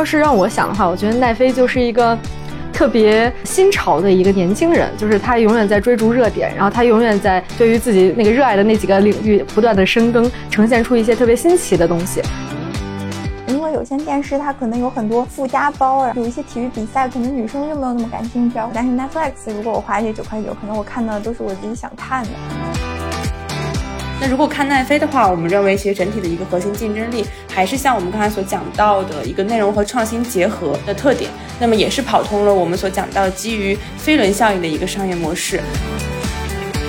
要是让我想的话，我觉得奈飞就是一个特别新潮的一个年轻人，就是他永远在追逐热点，然后他永远在对于自己那个热爱的那几个领域不断的深耕，呈现出一些特别新奇的东西。因为有线电视它可能有很多附加包啊，有一些体育比赛可能女生就没有那么感兴趣。但是 Netflix 如果我花这九块九，可能我看到的都是我自己想看的。那如果看奈飞的话，我们认为其实整体的一个核心竞争力还是像我们刚才所讲到的一个内容和创新结合的特点，那么也是跑通了我们所讲到基于飞轮效应的一个商业模式。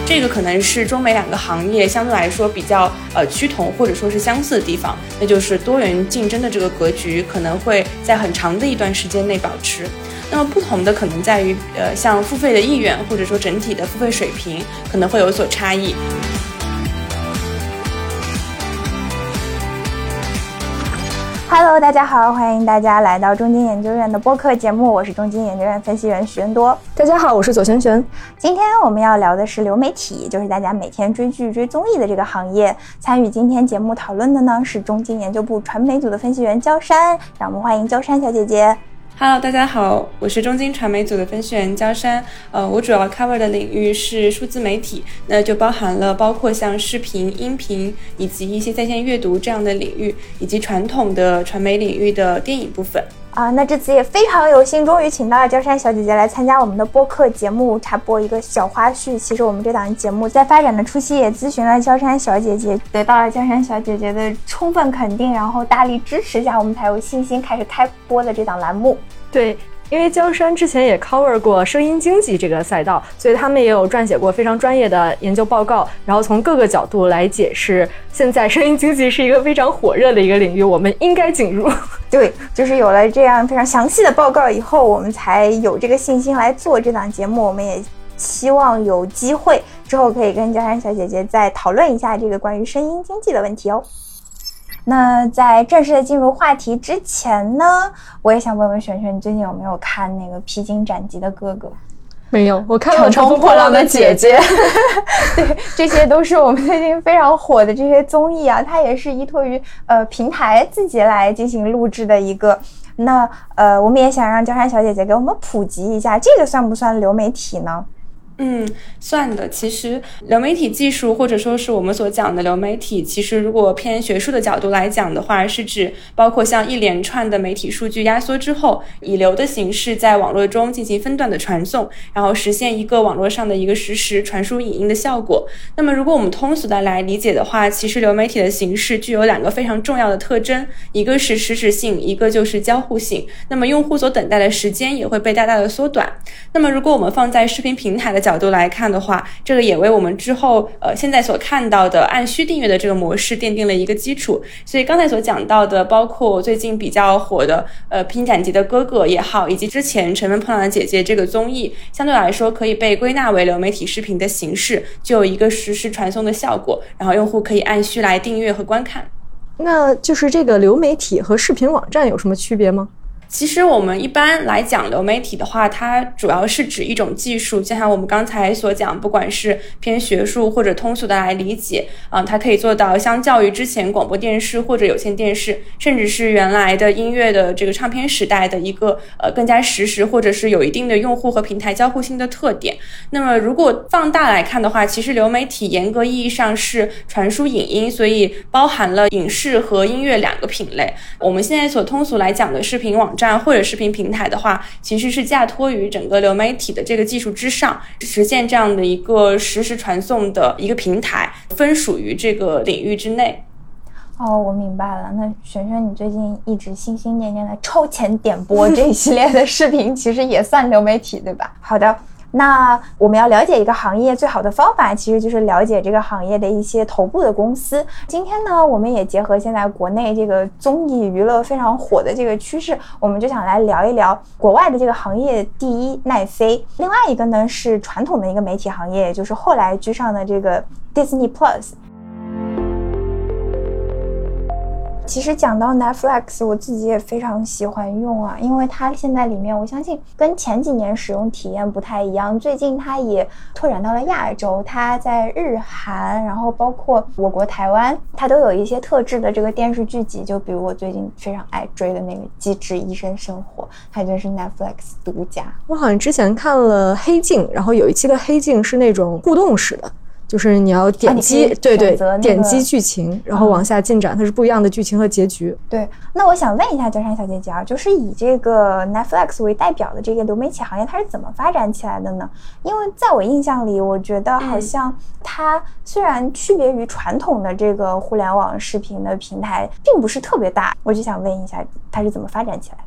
这个可能是中美两个行业相对来说比较呃趋同或者说是相似的地方，那就是多元竞争的这个格局可能会在很长的一段时间内保持。那么不同的可能在于呃像付费的意愿或者说整体的付费水平可能会有所差异。Hello，大家好，欢迎大家来到中金研究院的播客节目，我是中金研究院分析员徐恩多。大家好，我是左璇璇。今天我们要聊的是流媒体，就是大家每天追剧、追综艺的这个行业。参与今天节目讨论的呢是中金研究部传媒组的分析员焦山，让我们欢迎焦山小姐姐。Hello，大家好，我是中金传媒组的分析员焦山。呃，我主要 cover 的领域是数字媒体，那就包含了包括像视频、音频以及一些在线阅读这样的领域，以及传统的传媒领域的电影部分。啊，那这次也非常有幸，终于请到了江山小姐姐来参加我们的播客节目，插播一个小花絮。其实我们这档节目在发展的初期也咨询了江山小姐姐，得到了江山小姐姐的充分肯定，然后大力支持下，我们才有信心开始开播的这档栏目。对，因为江山之前也 cover 过声音经济这个赛道，所以他们也有撰写过非常专业的研究报告，然后从各个角度来解释，现在声音经济是一个非常火热的一个领域，我们应该进入。对，就是有了这样非常详细的报告以后，我们才有这个信心来做这档节目。我们也希望有机会之后可以跟江山小姐姐再讨论一下这个关于声音经济的问题哦。那在正式的进入话题之前呢，我也想问问璇璇，你最近有没有看那个《披荆斩棘的哥哥》？没有，我看了《乘风破浪的姐姐》。对，这些都是我们最近非常火的这些综艺啊，它也是依托于呃平台自己来进行录制的一个。那呃，我们也想让江山小姐姐给我们普及一下，这个算不算流媒体呢？嗯，算的。其实流媒体技术，或者说是我们所讲的流媒体，其实如果偏学术的角度来讲的话，是指包括像一连串的媒体数据压缩之后，以流的形式在网络中进行分段的传送，然后实现一个网络上的一个实时传输影音的效果。那么，如果我们通俗的来理解的话，其实流媒体的形式具有两个非常重要的特征，一个是实时性，一个就是交互性。那么，用户所等待的时间也会被大大的缩短。那么，如果我们放在视频平台的角，角度来看的话，这个也为我们之后呃现在所看到的按需订阅的这个模式奠定了一个基础。所以刚才所讲到的，包括最近比较火的呃《披荆斩棘的哥哥》也好，以及之前《乘风破浪的姐姐》这个综艺，相对来说可以被归纳为流媒体视频的形式，就有一个实时传送的效果，然后用户可以按需来订阅和观看。那就是这个流媒体和视频网站有什么区别吗？其实我们一般来讲流媒体的话，它主要是指一种技术，就像我们刚才所讲，不管是偏学术或者通俗的来理解，啊，它可以做到相较于之前广播电视或者有线电视，甚至是原来的音乐的这个唱片时代的一个呃更加实时，或者是有一定的用户和平台交互性的特点。那么如果放大来看的话，其实流媒体严格意义上是传输影音，所以包含了影视和音乐两个品类。我们现在所通俗来讲的视频网站站。站或者视频平台的话，其实是架托于整个流媒体的这个技术之上，实现这样的一个实时传送的一个平台，分属于这个领域之内。哦，我明白了。那璇璇，你最近一直心心念念的超前点播这一系列的视频，其实也算流媒体，对吧？好的。那我们要了解一个行业最好的方法，其实就是了解这个行业的一些头部的公司。今天呢，我们也结合现在国内这个综艺娱乐非常火的这个趋势，我们就想来聊一聊国外的这个行业第一奈飞。另外一个呢是传统的一个媒体行业，也就是后来居上的这个 Disney Plus。其实讲到 Netflix，我自己也非常喜欢用啊，因为它现在里面，我相信跟前几年使用体验不太一样。最近它也拓展到了亚洲，它在日韩，然后包括我国台湾，它都有一些特制的这个电视剧集。就比如我最近非常爱追的那个《机智医生生活》，它就是 Netflix 独家。我好像之前看了《黑镜》，然后有一期的《黑镜》是那种互动式的。就是你要点击，对对，点击剧情，然后往下进展，它是不一样的剧情和结局。对，那我想问一下江山小姐姐啊，就是以这个 Netflix 为代表的这个流媒体行业，它是怎么发展起来的呢？因为在我印象里，我觉得好像它虽然区别于传统的这个互联网视频的平台，并不是特别大，我就想问一下，它是怎么发展起来？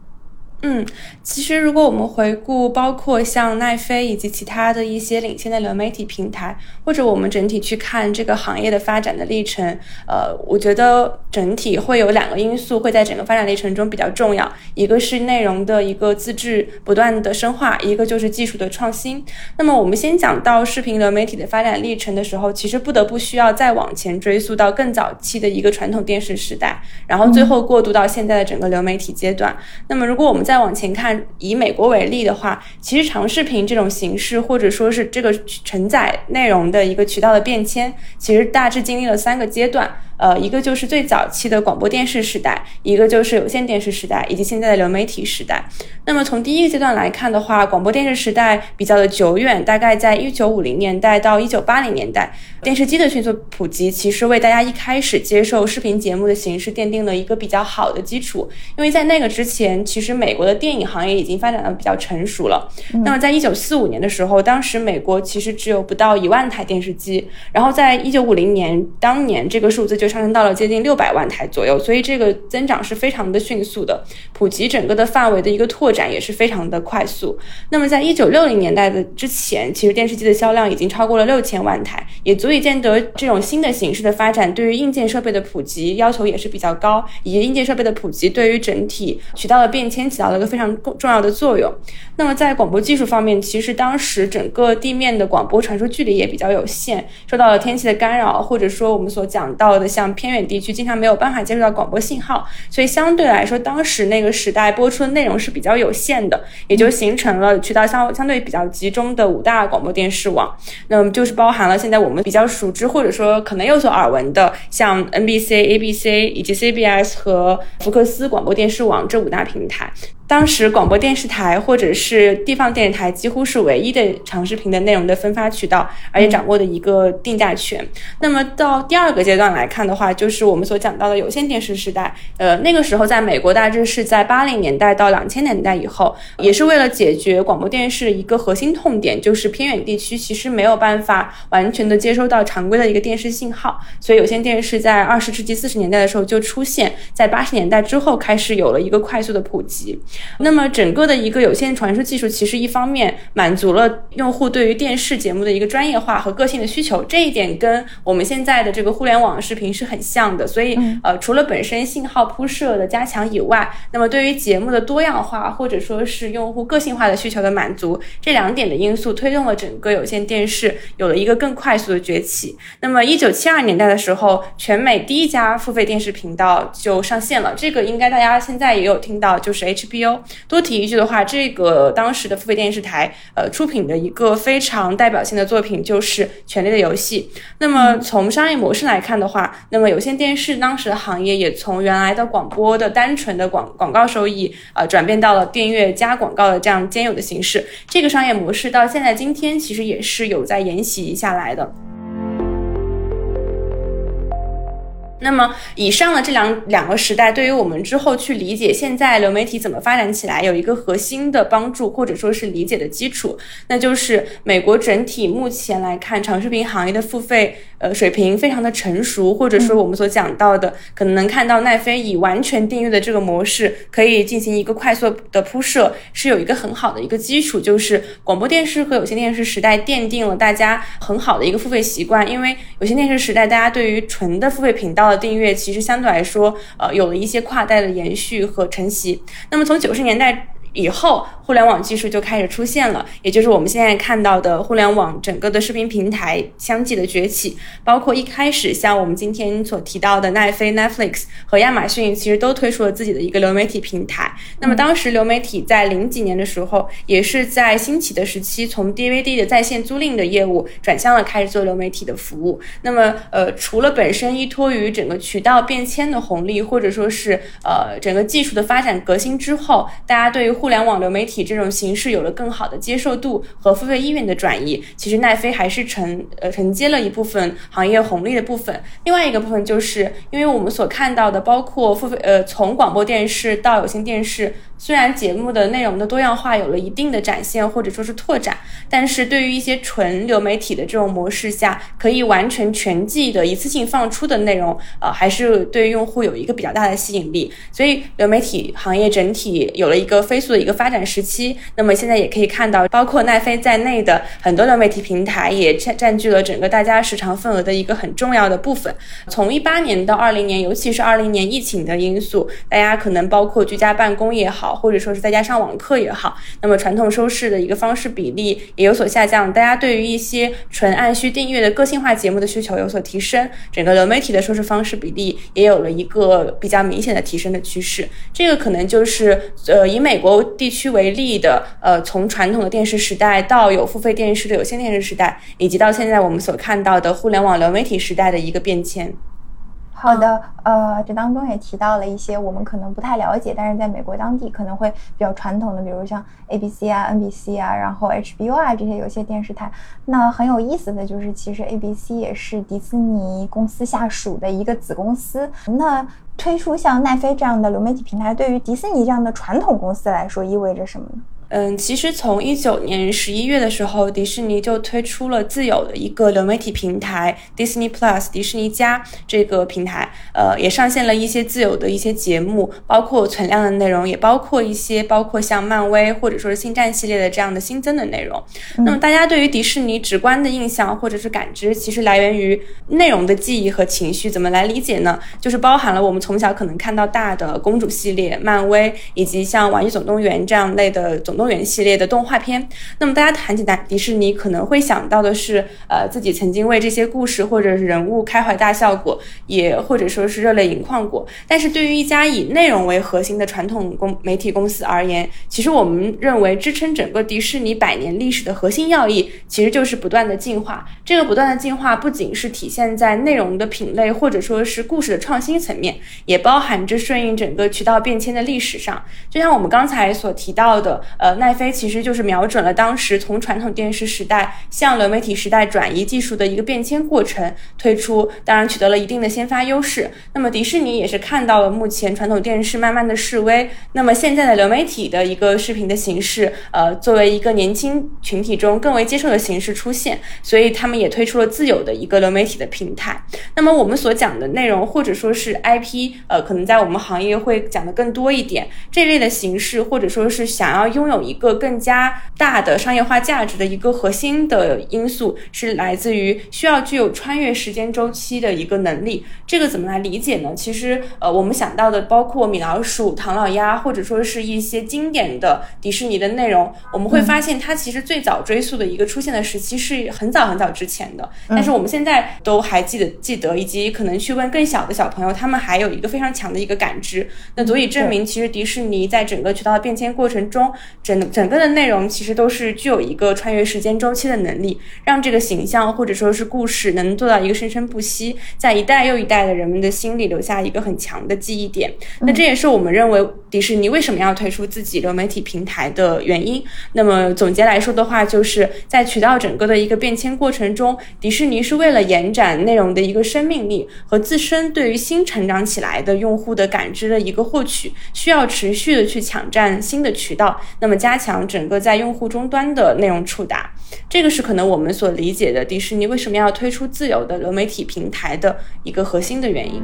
嗯，其实如果我们回顾，包括像奈飞以及其他的一些领先的流媒体平台，或者我们整体去看这个行业的发展的历程，呃，我觉得整体会有两个因素会在整个发展历程中比较重要，一个是内容的一个自制不断的深化，一个就是技术的创新。那么我们先讲到视频流媒体的发展历程的时候，其实不得不需要再往前追溯到更早期的一个传统电视时代，然后最后过渡到现在的整个流媒体阶段。那么如果我们在再往前看，以美国为例的话，其实长视频这种形式，或者说是这个承载内容的一个渠道的变迁，其实大致经历了三个阶段。呃，一个就是最早期的广播电视时代，一个就是有线电视时代，以及现在的流媒体时代。那么从第一个阶段来看的话，广播电视时代比较的久远，大概在一九五零年代到一九八零年代，电视机的迅速普及，其实为大家一开始接受视频节目的形式奠定了一个比较好的基础。因为在那个之前，其实美国的电影行业已经发展的比较成熟了。那么在一九四五年的时候，当时美国其实只有不到一万台电视机，然后在一九五零年当年这个数字就。上升到了接近六百万台左右，所以这个增长是非常的迅速的，普及整个的范围的一个拓展也是非常的快速。那么在一九六零年代的之前，其实电视机的销量已经超过了六千万台，也足以见得这种新的形式的发展对于硬件设备的普及要求也是比较高，以及硬件设备的普及对于整体渠道的变迁起到了一个非常重要的作用。那么在广播技术方面，其实当时整个地面的广播传输距离也比较有限，受到了天气的干扰，或者说我们所讲到的。像偏远地区经常没有办法接触到广播信号，所以相对来说，当时那个时代播出的内容是比较有限的，也就形成了渠道相相对比较集中的五大广播电视网。那么就是包含了现在我们比较熟知或者说可能有所耳闻的，像 NBC、ABC 以及 CBS 和福克斯广播电视网这五大平台。当时广播电视台或者是地方电视台几乎是唯一的长视频的内容的分发渠道，而且掌握的一个定价权。那么到第二个阶段来看的话，就是我们所讲到的有线电视时代。呃，那个时候在美国大致是在八零年代到两千年代以后，也是为了解决广播电视一个核心痛点，就是偏远地区其实没有办法完全的接收到常规的一个电视信号，所以有线电视在二十世纪四十年代的时候就出现在八十年代之后开始有了一个快速的普及。那么整个的一个有线传输技术，其实一方面满足了用户对于电视节目的一个专业化和个性的需求，这一点跟我们现在的这个互联网视频是很像的。所以，呃，除了本身信号铺设的加强以外，那么对于节目的多样化或者说是用户个性化的需求的满足，这两点的因素推动了整个有线电视有了一个更快速的崛起。那么，一九七二年代的时候，全美第一家付费电视频道就上线了，这个应该大家现在也有听到，就是 HBO。多提一句的话，这个当时的付费电视台，呃，出品的一个非常代表性的作品就是《权力的游戏》。那么从商业模式来看的话，那么有线电视当时的行业也从原来的广播的单纯的广广告收益，呃，转变到了订阅加广告的这样兼有的形式。这个商业模式到现在今天其实也是有在沿袭下来的。那么，以上的这两两个时代，对于我们之后去理解现在流媒体怎么发展起来，有一个核心的帮助，或者说是理解的基础，那就是美国整体目前来看，长视频行业的付费呃水平非常的成熟，或者说我们所讲到的，可能能看到奈飞以完全订阅的这个模式，可以进行一个快速的铺设，是有一个很好的一个基础，就是广播电视和有线电视时代奠定了大家很好的一个付费习惯，因为有线电视时代，大家对于纯的付费频道的。订阅其实相对来说，呃，有了一些跨代的延续和承袭。那么从九十年代以后，互联网技术就开始出现了，也就是我们现在看到的互联网整个的视频平台相继的崛起，包括一开始像我们今天所提到的奈飞 Netflix 和亚马逊，其实都推出了自己的一个流媒体平台。那么当时流媒体在零几年的时候，也是在兴起的时期，从 DVD 的在线租赁的业务转向了开始做流媒体的服务。那么呃，除了本身依托于整个渠道变迁的红利，或者说是呃整个技术的发展革新之后，大家对于互联网流媒体这种形式有了更好的接受度和付费意愿的转移。其实奈飞还是承呃承接了一部分行业红利的部分。另外一个部分就是因为我们所看到的，包括付费呃从广播电视到有线电视。虽然节目的内容的多样化有了一定的展现或者说是拓展，但是对于一些纯流媒体的这种模式下，可以完成全季的一次性放出的内容，呃，还是对用户有一个比较大的吸引力。所以流媒体行业整体有了一个飞速的一个发展时期。那么现在也可以看到，包括奈飞在内的很多流媒体平台也占占据了整个大家时长份额的一个很重要的部分。从一八年到二零年，尤其是二零年疫情的因素，大家可能包括居家办公也好。或者说是在家上网课也好，那么传统收视的一个方式比例也有所下降，大家对于一些纯按需订阅的个性化节目的需求有所提升，整个流媒体的收视方式比例也有了一个比较明显的提升的趋势。这个可能就是呃以美国地区为例的，呃从传统的电视时代到有付费电视的有线电视时代，以及到现在我们所看到的互联网流媒体时代的一个变迁。好的，呃，这当中也提到了一些我们可能不太了解，但是在美国当地可能会比较传统的，比如像 ABC 啊、NBC 啊，然后 HBO 啊这些有些电视台。那很有意思的就是，其实 ABC 也是迪士尼公司下属的一个子公司。那推出像奈飞这样的流媒体平台，对于迪士尼这样的传统公司来说，意味着什么呢？嗯，其实从一九年十一月的时候，迪士尼就推出了自有的一个流媒体平台 Disney Plus 迪士尼加这个平台，呃，也上线了一些自有的一些节目，包括存量的内容，也包括一些包括像漫威或者说是星战系列的这样的新增的内容。那么大家对于迪士尼直观的印象或者是感知，其实来源于内容的记忆和情绪。怎么来理解呢？就是包含了我们从小可能看到大的公主系列、漫威，以及像玩具总动员这样类的总动。园系列的动画片，那么大家谈起迪士尼，可能会想到的是，呃，自己曾经为这些故事或者是人物开怀大笑过，也或者说是热泪盈眶过。但是对于一家以内容为核心的传统公媒体公司而言，其实我们认为支撑整个迪士尼百年历史的核心要义，其实就是不断的进化。这个不断的进化，不仅是体现在内容的品类或者说是故事的创新层面，也包含着顺应整个渠道变迁的历史上。就像我们刚才所提到的，呃。奈飞其实就是瞄准了当时从传统电视时代向流媒体时代转移技术的一个变迁过程推出，当然取得了一定的先发优势。那么迪士尼也是看到了目前传统电视慢慢的式微，那么现在的流媒体的一个视频的形式，呃，作为一个年轻群体中更为接受的形式出现，所以他们也推出了自有的一个流媒体的平台。那么我们所讲的内容或者说是 IP，呃，可能在我们行业会讲的更多一点，这类的形式或者说是想要拥有。一个更加大的商业化价值的一个核心的因素是来自于需要具有穿越时间周期的一个能力。这个怎么来理解呢？其实，呃，我们想到的包括米老鼠、唐老鸭，或者说是一些经典的迪士尼的内容，我们会发现它其实最早追溯的一个出现的时期是很早很早之前的。但是我们现在都还记得记得，以及可能去问更小的小朋友，他们还有一个非常强的一个感知。那足以证明，其实迪士尼在整个渠道的变迁过程中，整整整个的内容其实都是具有一个穿越时间周期的能力，让这个形象或者说是故事能做到一个生生不息，在一代又一代的人们的心里留下一个很强的记忆点。那这也是我们认为迪士尼为什么要推出自己流媒体平台的原因。那么总结来说的话，就是在渠道整个的一个变迁过程中，迪士尼是为了延展内容的一个生命力和自身对于新成长起来的用户的感知的一个获取，需要持续的去抢占新的渠道。那么加强整个在用户终端的内容触达，这个是可能我们所理解的迪士尼为什么要推出自有的流媒体平台的一个核心的原因。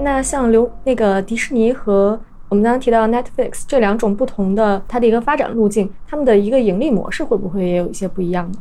那像流那个迪士尼和我们刚刚提到 Netflix 这两种不同的它的一个发展路径，他们的一个盈利模式会不会也有一些不一样呢？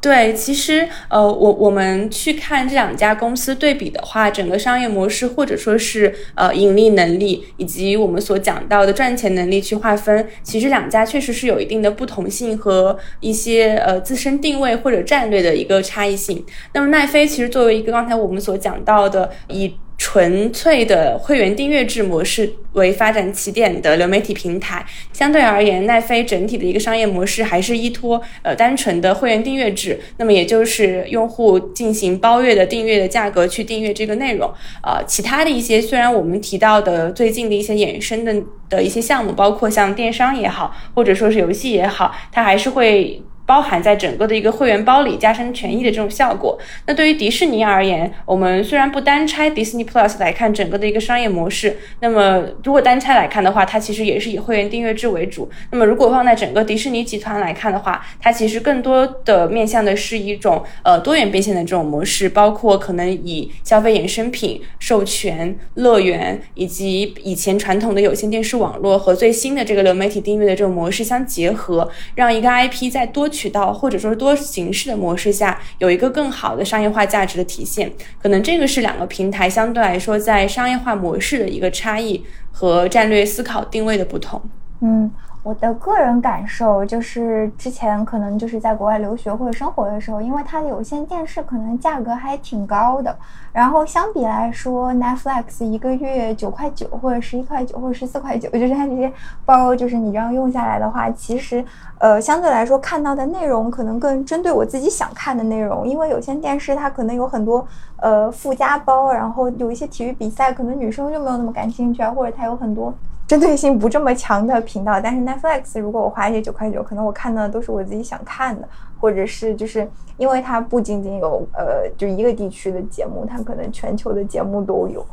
对，其实呃，我我们去看这两家公司对比的话，整个商业模式或者说是呃盈利能力，以及我们所讲到的赚钱能力去划分，其实两家确实是有一定的不同性和一些呃自身定位或者战略的一个差异性。那么奈飞其实作为一个刚才我们所讲到的以。纯粹的会员订阅制模式为发展起点的流媒体平台，相对而言，奈飞整体的一个商业模式还是依托呃单纯的会员订阅制，那么也就是用户进行包月的订阅的价格去订阅这个内容，呃，其他的一些虽然我们提到的最近的一些衍生的的一些项目，包括像电商也好，或者说是游戏也好，它还是会。包含在整个的一个会员包里，加深权益的这种效果。那对于迪士尼而言，我们虽然不单拆 Disney Plus 来看整个的一个商业模式，那么如果单拆来看的话，它其实也是以会员订阅制为主。那么如果放在整个迪士尼集团来看的话，它其实更多的面向的是一种呃多元变现的这种模式，包括可能以消费衍生品、授权、乐园以及以前传统的有线电视网络和最新的这个流媒体订阅的这种模式相结合，让一个 IP 在多渠道或者说多形式的模式下，有一个更好的商业化价值的体现，可能这个是两个平台相对来说在商业化模式的一个差异和战略思考定位的不同。嗯。我的个人感受就是，之前可能就是在国外留学或者生活的时候，因为它的有线电视可能价格还挺高的，然后相比来说，Netflix 一个月九块九或者十一块九或者十四块九，就是它这些包，就是你这样用下来的话，其实呃相对来说看到的内容可能更针对我自己想看的内容，因为有线电视它可能有很多呃附加包，然后有一些体育比赛可能女生就没有那么感兴趣啊，或者它有很多。针对性不这么强的频道，但是 Netflix 如果我花这九块九，可能我看的都是我自己想看的，或者是就是因为它不仅仅有呃就一个地区的节目，它可能全球的节目都有。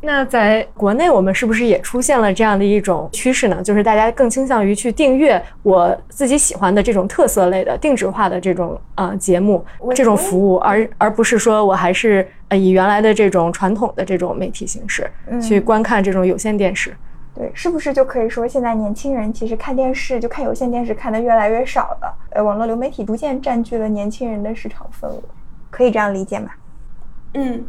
那在国内，我们是不是也出现了这样的一种趋势呢？就是大家更倾向于去订阅我自己喜欢的这种特色类的定制化的这种呃节目这种服务，而而不是说我还是呃以原来的这种传统的这种媒体形式去观看这种有线电视。对，是不是就可以说现在年轻人其实看电视就看有线电视看的越来越少了？呃，网络流媒体逐渐占据了年轻人的市场份额，可以这样理解吗？嗯，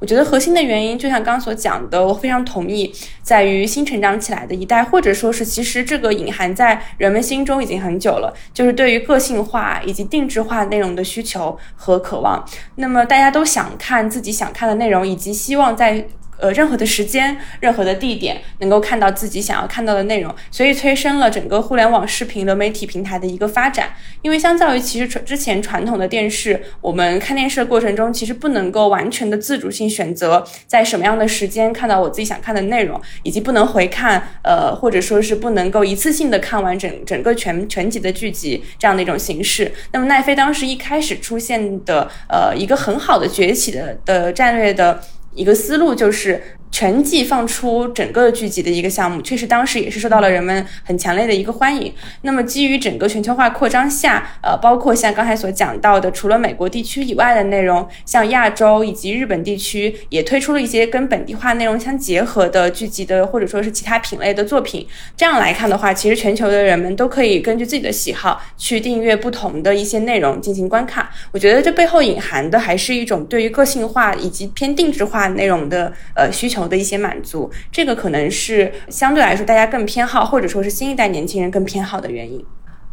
我觉得核心的原因就像刚刚所讲的，我非常同意，在于新成长起来的一代，或者说是其实这个隐含在人们心中已经很久了，就是对于个性化以及定制化内容的需求和渴望。那么大家都想看自己想看的内容，以及希望在。呃，任何的时间、任何的地点，能够看到自己想要看到的内容，所以催生了整个互联网视频流媒体平台的一个发展。因为相较于其实传之前传统的电视，我们看电视的过程中，其实不能够完全的自主性选择在什么样的时间看到我自己想看的内容，以及不能回看，呃，或者说是不能够一次性的看完整整个全全集的剧集这样的一种形式。那么奈飞当时一开始出现的，呃，一个很好的崛起的的战略的。一个思路就是。全季放出整个剧集的一个项目，确实当时也是受到了人们很强烈的一个欢迎。那么基于整个全球化扩张下，呃，包括像刚才所讲到的，除了美国地区以外的内容，像亚洲以及日本地区也推出了一些跟本地化内容相结合的剧集的，或者说是其他品类的作品。这样来看的话，其实全球的人们都可以根据自己的喜好去订阅不同的一些内容进行观看。我觉得这背后隐含的还是一种对于个性化以及偏定制化内容的呃需求。的一些满足，这个可能是相对来说大家更偏好，或者说是新一代年轻人更偏好的原因。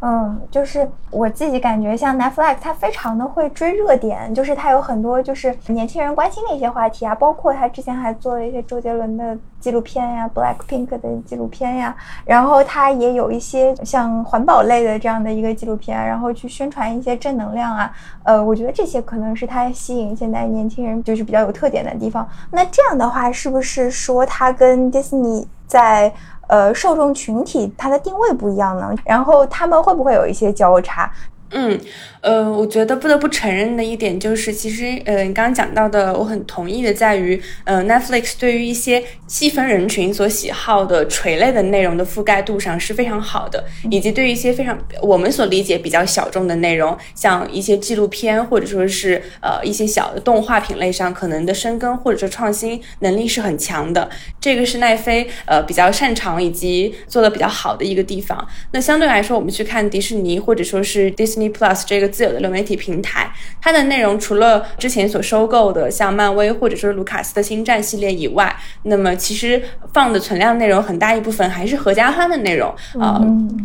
嗯，就是我自己感觉，像 Netflix，它非常的会追热点，就是它有很多就是年轻人关心的一些话题啊，包括它之前还做了一些周杰伦的纪录片呀，Black Pink 的纪录片呀，然后它也有一些像环保类的这样的一个纪录片，然后去宣传一些正能量啊，呃，我觉得这些可能是它吸引现在年轻人就是比较有特点的地方。那这样的话，是不是说它跟 Disney 在？呃，受众群体它的定位不一样呢，然后他们会不会有一些交叉？嗯。呃，我觉得不得不承认的一点就是，其实呃，你刚刚讲到的，我很同意的，在于呃，Netflix 对于一些细分人群所喜好的垂类的内容的覆盖度上是非常好的，以及对于一些非常我们所理解比较小众的内容，像一些纪录片或者说是呃一些小的动画品类上，可能的深耕或者说创新能力是很强的。这个是奈飞呃比较擅长以及做的比较好的一个地方。那相对来说，我们去看迪士尼或者说是 Disney。Disney Plus 这个自有的流媒体平台，它的内容除了之前所收购的像漫威或者说卢卡斯的星战系列以外，那么其实放的存量内容很大一部分还是合家欢的内容，呃，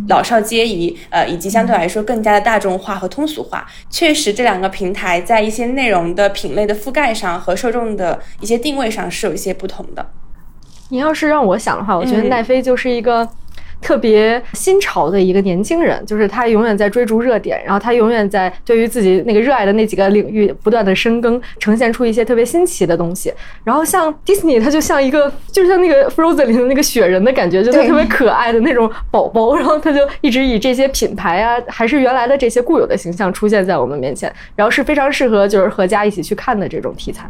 老少皆宜，呃，以及相对来说更加的大众化和通俗化。确实，这两个平台在一些内容的品类的覆盖上和受众的一些定位上是有一些不同的。你要是让我想的话，我觉得奈飞就是一个。特别新潮的一个年轻人，就是他永远在追逐热点，然后他永远在对于自己那个热爱的那几个领域不断的深耕，呈现出一些特别新奇的东西。然后像 Disney，它就像一个，就像那个 Frozen 里的那个雪人的感觉，就是特别可爱的那种宝宝。然后他就一直以这些品牌啊，还是原来的这些固有的形象出现在我们面前，然后是非常适合就是合家一起去看的这种题材。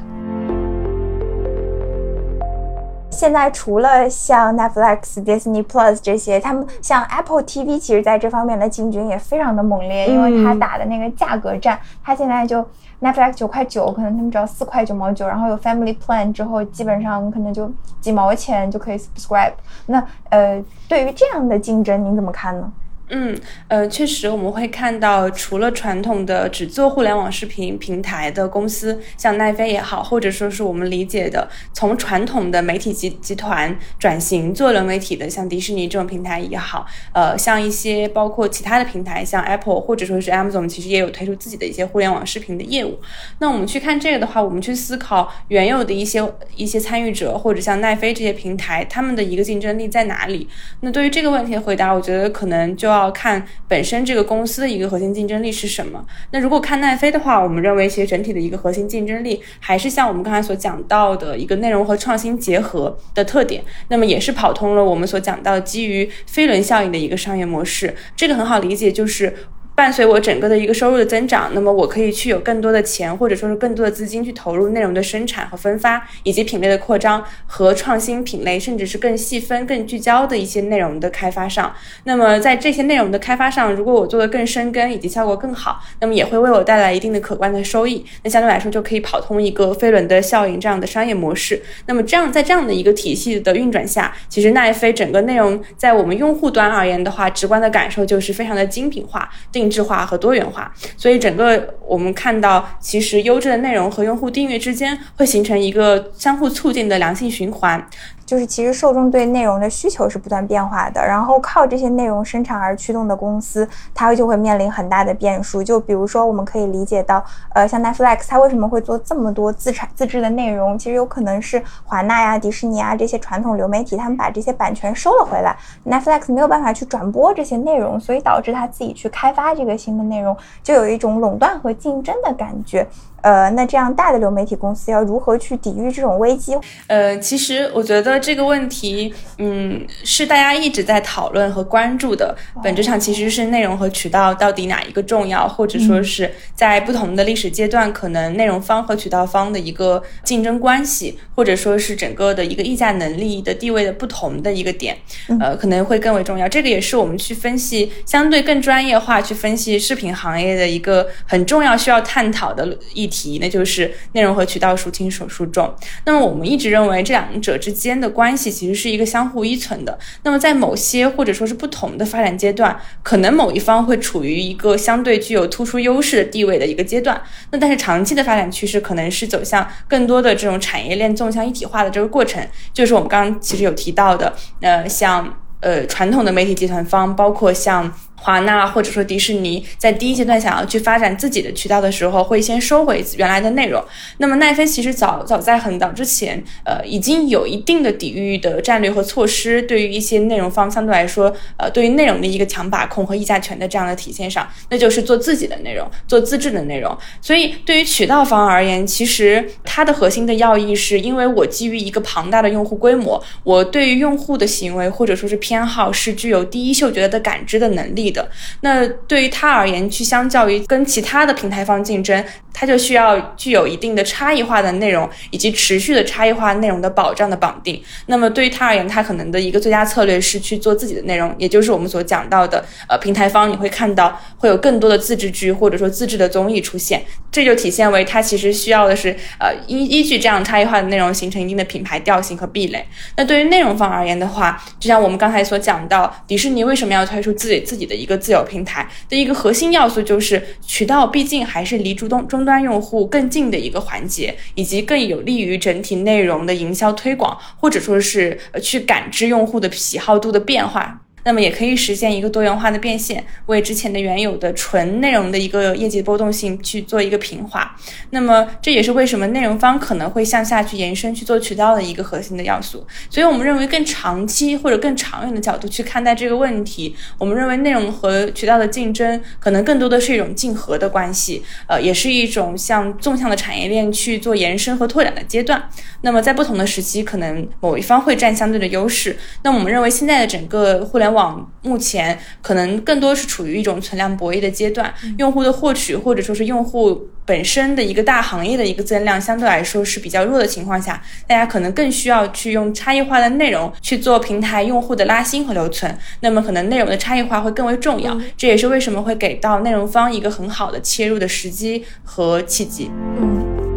现在除了像 Netflix、Disney Plus 这些，他们像 Apple TV，其实在这方面的进军也非常的猛烈，因为它打的那个价格战，它现在就 Netflix 九块九，可能他们只要四块九毛九，然后有 Family Plan 之后，基本上可能就几毛钱就可以 subscribe。那呃，对于这样的竞争，您怎么看呢？嗯，呃，确实我们会看到，除了传统的只做互联网视频平台的公司，像奈飞也好，或者说是我们理解的从传统的媒体集集团转型做流媒体的，像迪士尼这种平台也好，呃，像一些包括其他的平台，像 Apple 或者说是 Amazon，其实也有推出自己的一些互联网视频的业务。那我们去看这个的话，我们去思考原有的一些一些参与者，或者像奈飞这些平台，他们的一个竞争力在哪里？那对于这个问题的回答，我觉得可能就要。要看本身这个公司的一个核心竞争力是什么。那如果看奈飞的话，我们认为其实整体的一个核心竞争力还是像我们刚才所讲到的一个内容和创新结合的特点。那么也是跑通了我们所讲到基于飞轮效应的一个商业模式。这个很好理解，就是。伴随我整个的一个收入的增长，那么我可以去有更多的钱，或者说是更多的资金去投入内容的生产和分发，以及品类的扩张和创新品类，甚至是更细分、更聚焦的一些内容的开发上。那么在这些内容的开发上，如果我做的更深耕以及效果更好，那么也会为我带来一定的可观的收益。那相对来说就可以跑通一个飞轮的效应这样的商业模式。那么这样在这样的一个体系的运转下，其实奈飞整个内容在我们用户端而言的话，直观的感受就是非常的精品化定。定制化和多元化，所以整个我们看到，其实优质的内容和用户订阅之间会形成一个相互促进的良性循环。就是其实受众对内容的需求是不断变化的，然后靠这些内容生产而驱动的公司，它就会面临很大的变数。就比如说，我们可以理解到，呃，像 Netflix，它为什么会做这么多自产自制的内容？其实有可能是华纳呀、迪士尼啊这些传统流媒体，他们把这些版权收了回来，Netflix 没有办法去转播这些内容，所以导致他自己去开发这个新闻内容，就有一种垄断和竞争的感觉。呃，那这样大的流媒体公司要如何去抵御这种危机？呃，其实我觉得这个问题，嗯，是大家一直在讨论和关注的。本质上其实是内容和渠道到底哪一个重要，或者说是在不同的历史阶段，可能内容方和渠道方的一个竞争关系，或者说是整个的一个议价能力的地位的不同的一个点，呃，可能会更为重要。这个也是我们去分析相对更专业化去分析视频行业的一个很重要需要探讨的一。题，那就是内容和渠道孰轻孰重。那么我们一直认为这两者之间的关系其实是一个相互依存的。那么在某些或者说是不同的发展阶段，可能某一方会处于一个相对具有突出优势的地位的一个阶段。那但是长期的发展趋势可能是走向更多的这种产业链纵向一体化的这个过程，就是我们刚刚其实有提到的，呃，像呃传统的媒体集团方，包括像。华纳或者说迪士尼在第一阶段想要去发展自己的渠道的时候，会先收回原来的内容。那么奈飞其实早早在很早之前，呃，已经有一定的抵御的战略和措施，对于一些内容方相对来说，呃，对于内容的一个强把控和议价权的这样的体现上，那就是做自己的内容，做自制的内容。所以对于渠道方而言，其实它的核心的要义是，因为我基于一个庞大的用户规模，我对于用户的行为或者说是偏好是具有第一嗅觉的感知的能力。的那对于他而言，去相较于跟其他的平台方竞争。他就需要具有一定的差异化的内容以及持续的差异化内容的保障的绑定。那么对于他而言，他可能的一个最佳策略是去做自己的内容，也就是我们所讲到的，呃，平台方你会看到会有更多的自制剧或者说自制的综艺出现，这就体现为他其实需要的是，呃，依依据这样差异化的内容形成一定的品牌调性和壁垒。那对于内容方而言的话，就像我们刚才所讲到，迪士尼为什么要推出自己自己的一个自有平台的一个核心要素就是渠道，毕竟还是离终端终端用户更近的一个环节，以及更有利于整体内容的营销推广，或者说是去感知用户的喜好度的变化。那么也可以实现一个多元化的变现，为之前的原有的纯内容的一个业绩波动性去做一个平滑。那么这也是为什么内容方可能会向下去延伸去做渠道的一个核心的要素。所以我们认为更长期或者更长远的角度去看待这个问题，我们认为内容和渠道的竞争可能更多的是一种竞合的关系，呃，也是一种向纵向的产业链去做延伸和拓展的阶段。那么在不同的时期，可能某一方会占相对的优势。那我们认为现在的整个互联网目前可能更多是处于一种存量博弈的阶段，用户的获取或者说是用户本身的一个大行业的一个增量相对来说是比较弱的情况下，大家可能更需要去用差异化的内容去做平台用户的拉新和留存。那么可能内容的差异化会更为重要，这也是为什么会给到内容方一个很好的切入的时机和契机。嗯。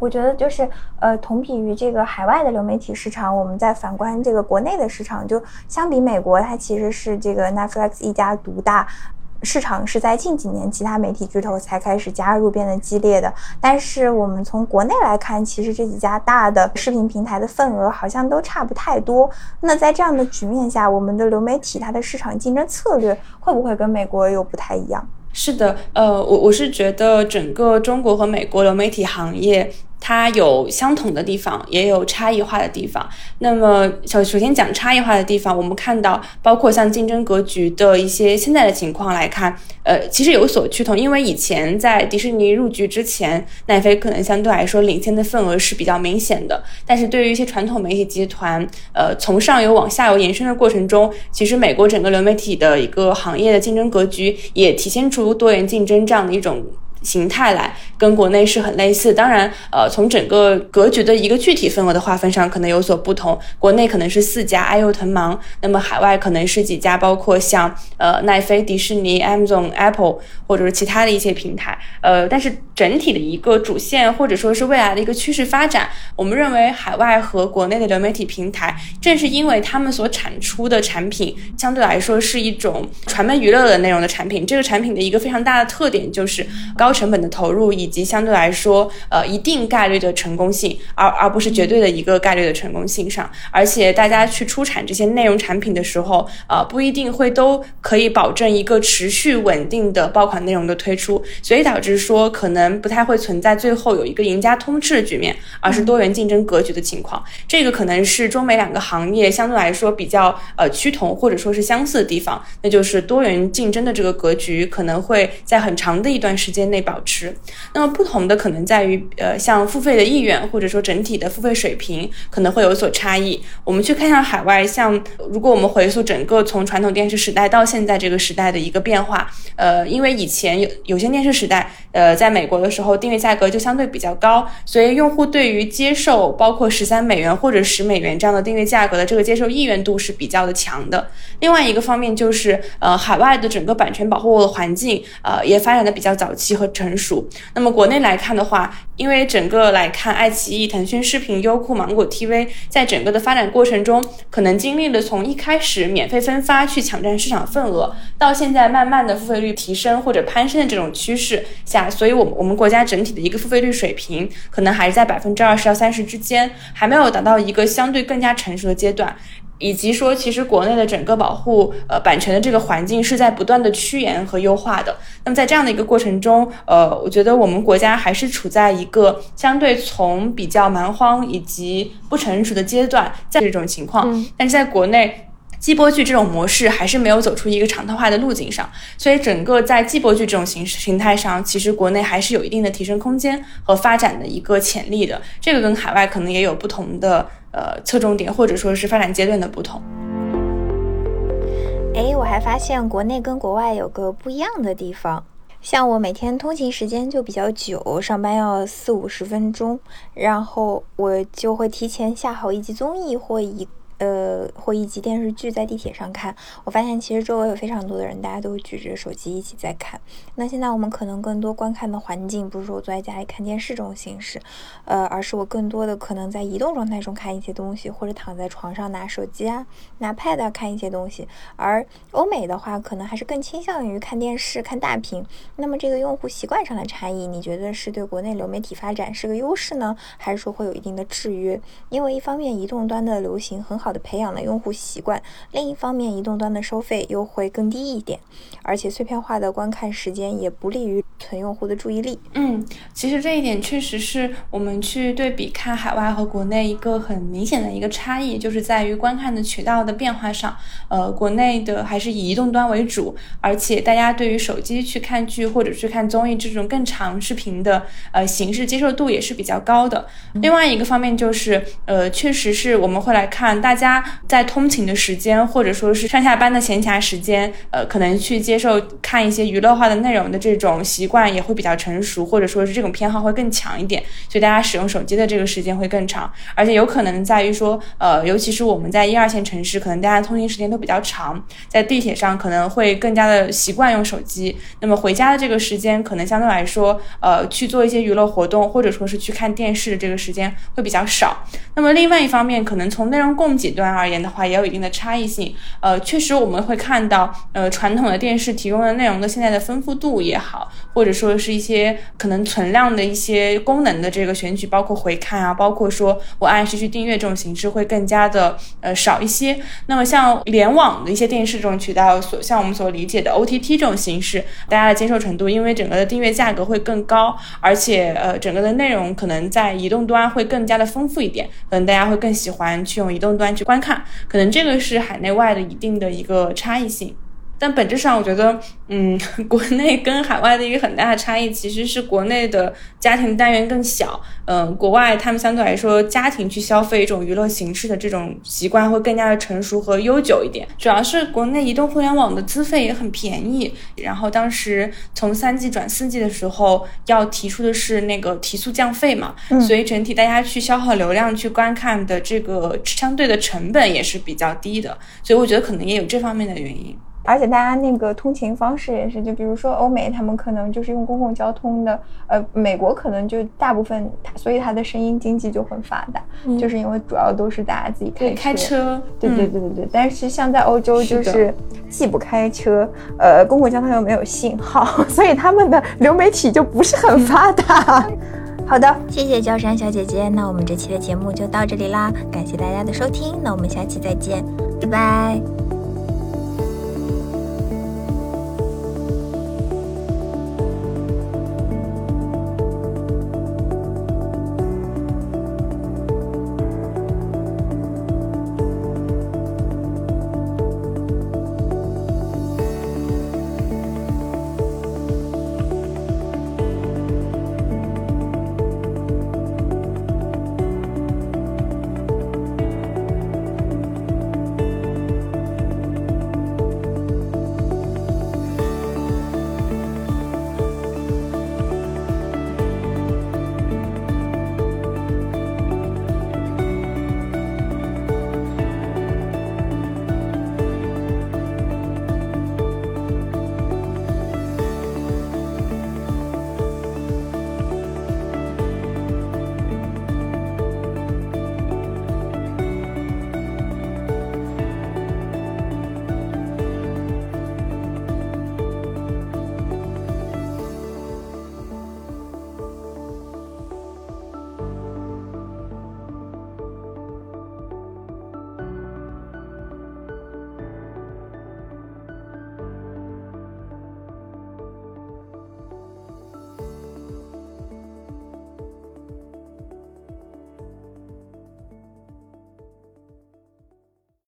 我觉得就是，呃，同比于这个海外的流媒体市场，我们在反观这个国内的市场，就相比美国，它其实是这个 Netflix 一家独大，市场是在近几年其他媒体巨头才开始加入，变得激烈的。但是我们从国内来看，其实这几家大的视频平台的份额好像都差不太多。那在这样的局面下，我们的流媒体它的市场竞争策略会不会跟美国又不太一样？是的，呃，我我是觉得整个中国和美国流媒体行业。它有相同的地方，也有差异化的地方。那么，首首先讲差异化的地方，我们看到，包括像竞争格局的一些现在的情况来看，呃，其实有所趋同。因为以前在迪士尼入局之前，奈飞可能相对来说领先的份额是比较明显的。但是对于一些传统媒体集团，呃，从上游往下游延伸的过程中，其实美国整个流媒体的一个行业的竞争格局也体现出多元竞争这样的一种。形态来跟国内是很类似，当然，呃，从整个格局的一个具体份额的划分上可能有所不同。国内可能是四家，爱优腾芒；那么海外可能是几家，包括像呃奈飞、迪士尼、Amazon、Apple，或者是其他的一些平台。呃，但是整体的一个主线或者说是未来的一个趋势发展，我们认为海外和国内的流媒体平台，正是因为他们所产出的产品相对来说是一种传媒娱乐的内容的产品，这个产品的一个非常大的特点就是高。高成本的投入以及相对来说，呃，一定概率的成功性，而而不是绝对的一个概率的成功性上。而且大家去出产这些内容产品的时候，呃，不一定会都可以保证一个持续稳定的爆款内容的推出，所以导致说可能不太会存在最后有一个赢家通吃的局面，而是多元竞争格局的情况。这个可能是中美两个行业相对来说比较呃趋同或者说是相似的地方，那就是多元竞争的这个格局可能会在很长的一段时间内。保持，那么不同的可能在于，呃，像付费的意愿或者说整体的付费水平可能会有所差异。我们去看一下海外，像如果我们回溯整个从传统电视时代到现在这个时代的一个变化，呃，因为以前有有线电视时代，呃，在美国的时候订阅价格就相对比较高，所以用户对于接受包括十三美元或者十美元这样的订阅价格的这个接受意愿度是比较的强的。另外一个方面就是，呃，海外的整个版权保护的环境，呃，也发展的比较早期和。成熟。那么国内来看的话，因为整个来看，爱奇艺、腾讯视频、优酷、芒果 TV 在整个的发展过程中，可能经历了从一开始免费分发去抢占市场份额，到现在慢慢的付费率提升或者攀升的这种趋势下，所以，我们我们国家整体的一个付费率水平，可能还是在百分之二十到三十之间，还没有达到一个相对更加成熟的阶段。以及说，其实国内的整个保护呃版权的这个环境是在不断的趋严和优化的。那么在这样的一个过程中，呃，我觉得我们国家还是处在一个相对从比较蛮荒以及不成熟的阶段，在这种情况。但是在国内，季播剧这种模式还是没有走出一个常态化的路径上，所以整个在季播剧这种形式形态上，其实国内还是有一定的提升空间和发展的一个潜力的。这个跟海外可能也有不同的。呃，侧重点或者说是发展阶段的不同。哎，我还发现国内跟国外有个不一样的地方，像我每天通勤时间就比较久，上班要四五十分钟，然后我就会提前下好一集综艺或一。呃，或一集电视剧在地铁上看，我发现其实周围有非常多的人，大家都举着手机一起在看。那现在我们可能更多观看的环境，不是说我坐在家里看电视这种形式，呃，而是我更多的可能在移动状态中看一些东西，或者躺在床上拿手机啊、拿 pad 看一些东西。而欧美的话，可能还是更倾向于看电视、看大屏。那么这个用户习惯上的差异，你觉得是对国内流媒体发展是个优势呢，还是说会有一定的制约？因为一方面移动端的流行很好。的培养了用户习惯，另一方面，移动端的收费又会更低一点，而且碎片化的观看时间也不利于存用户的注意力。嗯，其实这一点确实是我们去对比看海外和国内一个很明显的一个差异，就是在于观看的渠道的变化上。呃，国内的还是以移动端为主，而且大家对于手机去看剧或者去看综艺这种更长视频的呃形式接受度也是比较高的。另外一个方面就是，呃，确实是我们会来看大。家在通勤的时间，或者说是上下班的闲暇时间，呃，可能去接受看一些娱乐化的内容的这种习惯也会比较成熟，或者说是这种偏好会更强一点，所以大家使用手机的这个时间会更长，而且有可能在于说，呃，尤其是我们在一二线城市，可能大家通勤时间都比较长，在地铁上可能会更加的习惯用手机，那么回家的这个时间可能相对来说，呃，去做一些娱乐活动，或者说是去看电视的这个时间会比较少。那么另外一方面，可能从内容供几端而言的话，也有一定的差异性。呃，确实我们会看到，呃，传统的电视提供的内容的现在的丰富度也好，或者说是一些可能存量的一些功能的这个选取，包括回看啊，包括说我按时去订阅这种形式会更加的呃少一些。那么像联网的一些电视这种渠道，所像我们所理解的 OTT 这种形式，大家的接受程度，因为整个的订阅价格会更高，而且呃整个的内容可能在移动端会更加的丰富一点，可能大家会更喜欢去用移动端去观看。可能这个是海内外的一定的一个差异性。但本质上，我觉得，嗯，国内跟海外的一个很大的差异，其实是国内的家庭单元更小，嗯，国外他们相对来说家庭去消费一种娱乐形式的这种习惯会更加的成熟和悠久一点。主要是国内移动互联网的资费也很便宜，然后当时从三 G 转四 G 的时候，要提出的是那个提速降费嘛，所以整体大家去消耗流量去观看的这个相对的成本也是比较低的，所以我觉得可能也有这方面的原因。而且大家那个通勤方式也是，就比如说欧美，他们可能就是用公共交通的，呃，美国可能就大部分，所以它的声音经济就很发达，就是因为主要都是大家自己开开车，对对对对对。但是像在欧洲，就是既不开车，呃，公共交通又没有信号，所以他们的流媒体就不是很发达。好的，谢谢焦山小姐姐，那我们这期的节目就到这里啦，感谢大家的收听，那我们下期再见，拜拜。